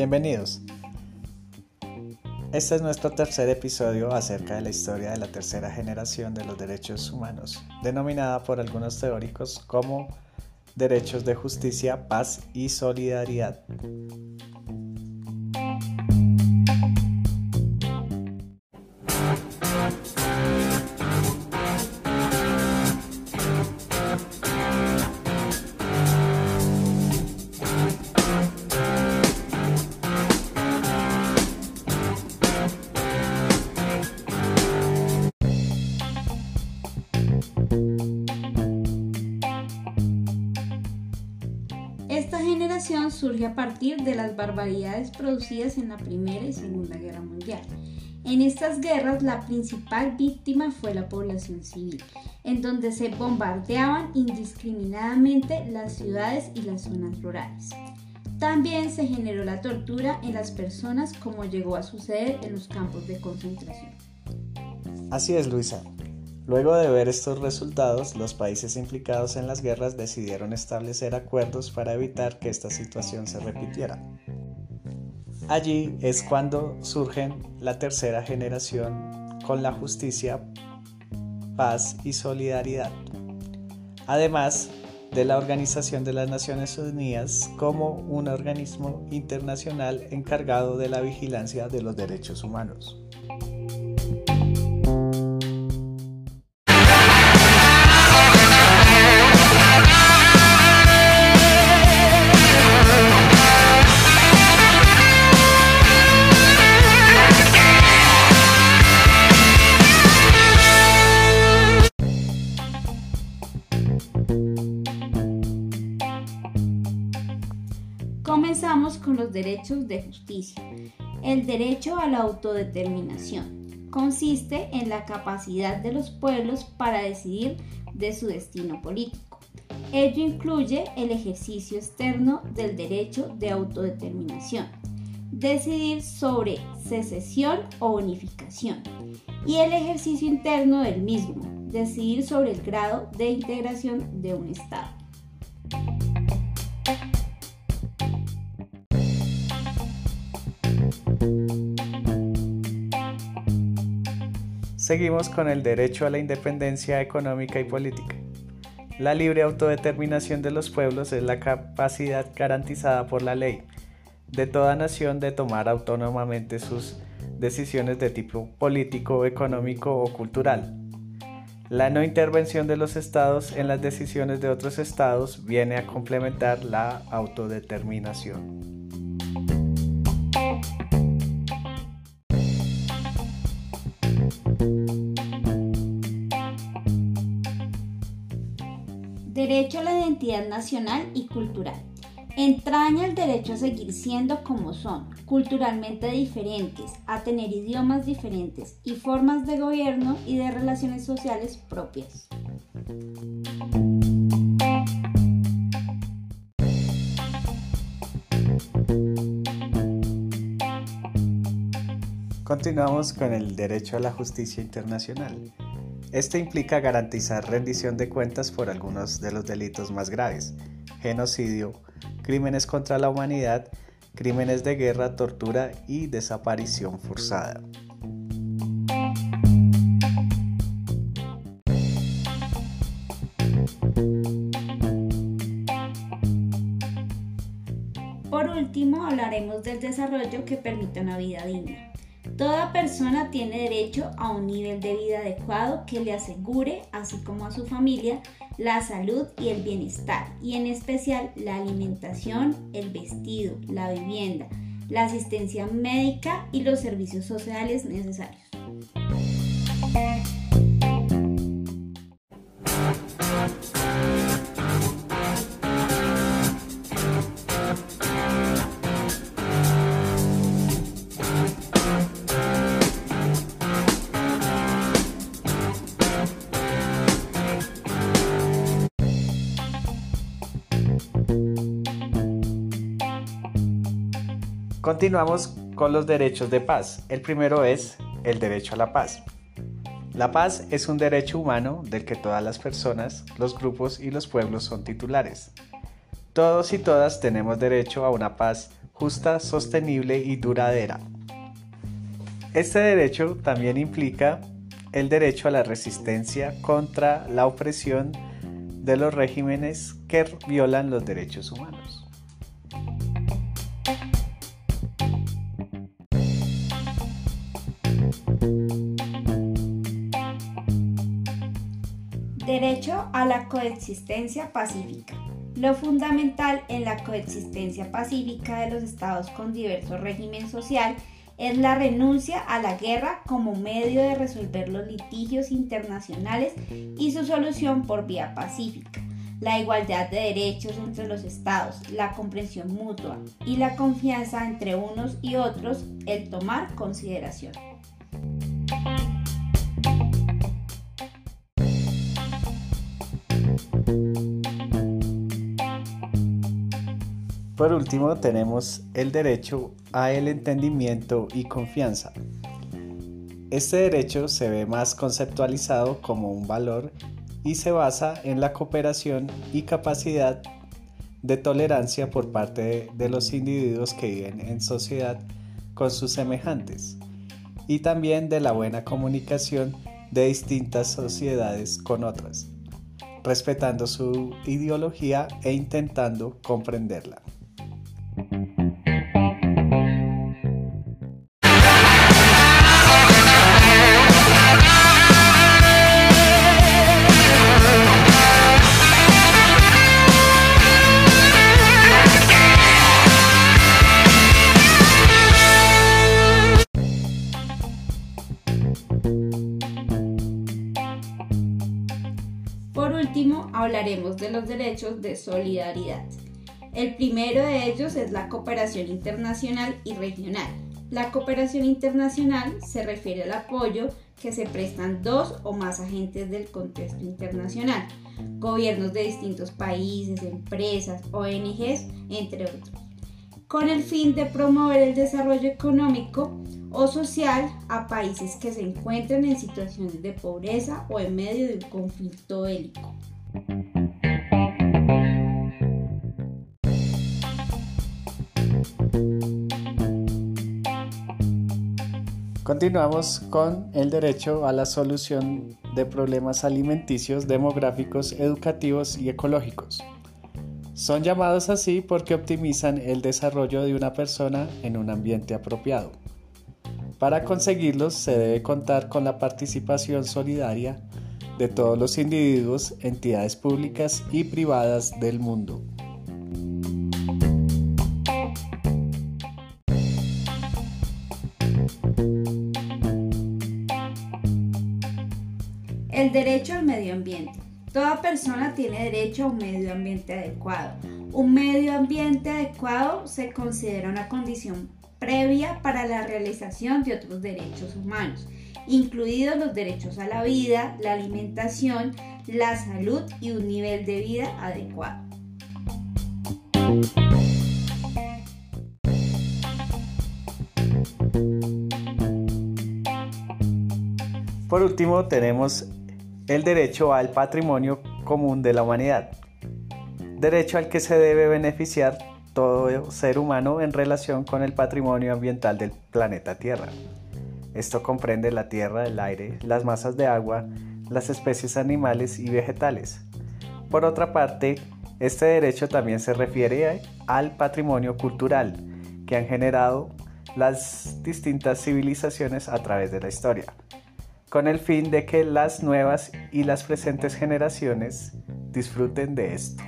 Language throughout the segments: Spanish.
Bienvenidos. Este es nuestro tercer episodio acerca de la historia de la tercera generación de los derechos humanos, denominada por algunos teóricos como derechos de justicia, paz y solidaridad. Surge a partir de las barbaridades producidas en la Primera y Segunda Guerra Mundial. En estas guerras la principal víctima fue la población civil, en donde se bombardeaban indiscriminadamente las ciudades y las zonas rurales. También se generó la tortura en las personas como llegó a suceder en los campos de concentración. Así es, Luisa. Luego de ver estos resultados, los países implicados en las guerras decidieron establecer acuerdos para evitar que esta situación se repitiera. Allí es cuando surgen la tercera generación con la justicia, paz y solidaridad. Además de la Organización de las Naciones Unidas como un organismo internacional encargado de la vigilancia de los derechos humanos. Derechos de justicia. El derecho a la autodeterminación consiste en la capacidad de los pueblos para decidir de su destino político. Ello incluye el ejercicio externo del derecho de autodeterminación, decidir sobre secesión o unificación, y el ejercicio interno del mismo, decidir sobre el grado de integración de un Estado. Seguimos con el derecho a la independencia económica y política. La libre autodeterminación de los pueblos es la capacidad garantizada por la ley de toda nación de tomar autónomamente sus decisiones de tipo político, económico o cultural. La no intervención de los estados en las decisiones de otros estados viene a complementar la autodeterminación. Derecho a la identidad nacional y cultural. Entraña el derecho a seguir siendo como son, culturalmente diferentes, a tener idiomas diferentes y formas de gobierno y de relaciones sociales propias. Continuamos con el derecho a la justicia internacional. Este implica garantizar rendición de cuentas por algunos de los delitos más graves, genocidio, crímenes contra la humanidad, crímenes de guerra, tortura y desaparición forzada. Por último, hablaremos del desarrollo que permite una vida digna. Toda persona tiene derecho a un nivel de vida adecuado que le asegure, así como a su familia, la salud y el bienestar, y en especial la alimentación, el vestido, la vivienda, la asistencia médica y los servicios sociales necesarios. Continuamos con los derechos de paz. El primero es el derecho a la paz. La paz es un derecho humano del que todas las personas, los grupos y los pueblos son titulares. Todos y todas tenemos derecho a una paz justa, sostenible y duradera. Este derecho también implica el derecho a la resistencia contra la opresión de los regímenes que violan los derechos humanos. Derecho a la coexistencia pacífica. Lo fundamental en la coexistencia pacífica de los estados con diverso régimen social es la renuncia a la guerra como medio de resolver los litigios internacionales y su solución por vía pacífica, la igualdad de derechos entre los estados, la comprensión mutua y la confianza entre unos y otros, el tomar consideración. Por último, tenemos el derecho a el entendimiento y confianza. Este derecho se ve más conceptualizado como un valor y se basa en la cooperación y capacidad de tolerancia por parte de, los individuos que viven en sociedad con sus semejantes y también de la buena comunicación de distintas sociedades con otras, respetando su ideología e intentando comprenderla. Hablaremos de los derechos de solidaridad. El primero de ellos es la cooperación internacional y regional. La cooperación internacional se refiere al apoyo que se prestan dos o más agentes del contexto internacional, gobiernos de distintos países, empresas, ONGs, entre otros, con el fin de promover el desarrollo económico o social a países que se encuentran en situaciones de pobreza o en medio de un conflicto bélico. Continuamos con el derecho a la solución de problemas alimenticios, demográficos, educativos y ecológicos. Son llamados así porque optimizan el desarrollo de una persona en un ambiente apropiado. Para conseguirlos se debe contar con la participación solidaria de todos los individuos, entidades públicas y privadas del mundo. El derecho al medio ambiente. Toda persona tiene derecho a un medio ambiente adecuado. Un medio ambiente adecuado se considera una condición previa para la realización de otros derechos humanos, incluidos los derechos a la vida, la alimentación, la salud y un nivel de vida adecuado. Por último, tenemos el derecho al patrimonio común de la humanidad, derecho al que se debe beneficiar todo ser humano en relación con el patrimonio ambiental del planeta Tierra. Esto comprende la tierra, el aire, las masas de agua, las especies animales y vegetales. Por otra parte, este derecho también se refiere al patrimonio cultural que han generado las distintas civilizaciones a través de la historia con el fin de que las nuevas y las presentes generaciones disfruten de esto.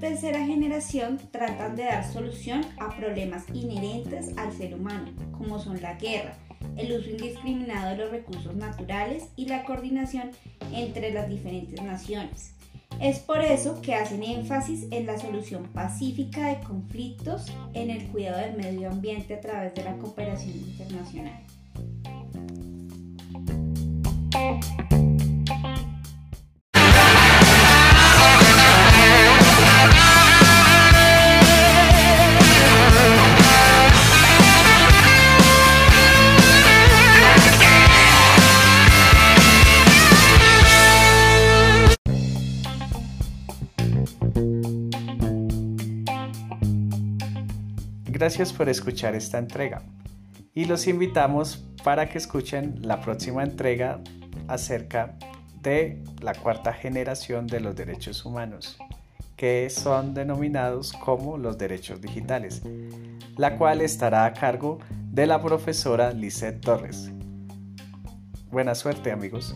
Tercera generación tratan de dar solución a problemas inherentes al ser humano, como son la guerra, el uso indiscriminado de los recursos naturales y la coordinación entre las diferentes naciones. Es por eso que hacen énfasis en la solución pacífica de conflictos, en el cuidado del medio ambiente a través de la cooperación internacional. Gracias por escuchar esta entrega y los invitamos para que escuchen la próxima entrega acerca de la cuarta generación de los derechos humanos, que son denominados como los derechos digitales, la cual estará a cargo de la profesora Lisette Torres. Buena suerte amigos.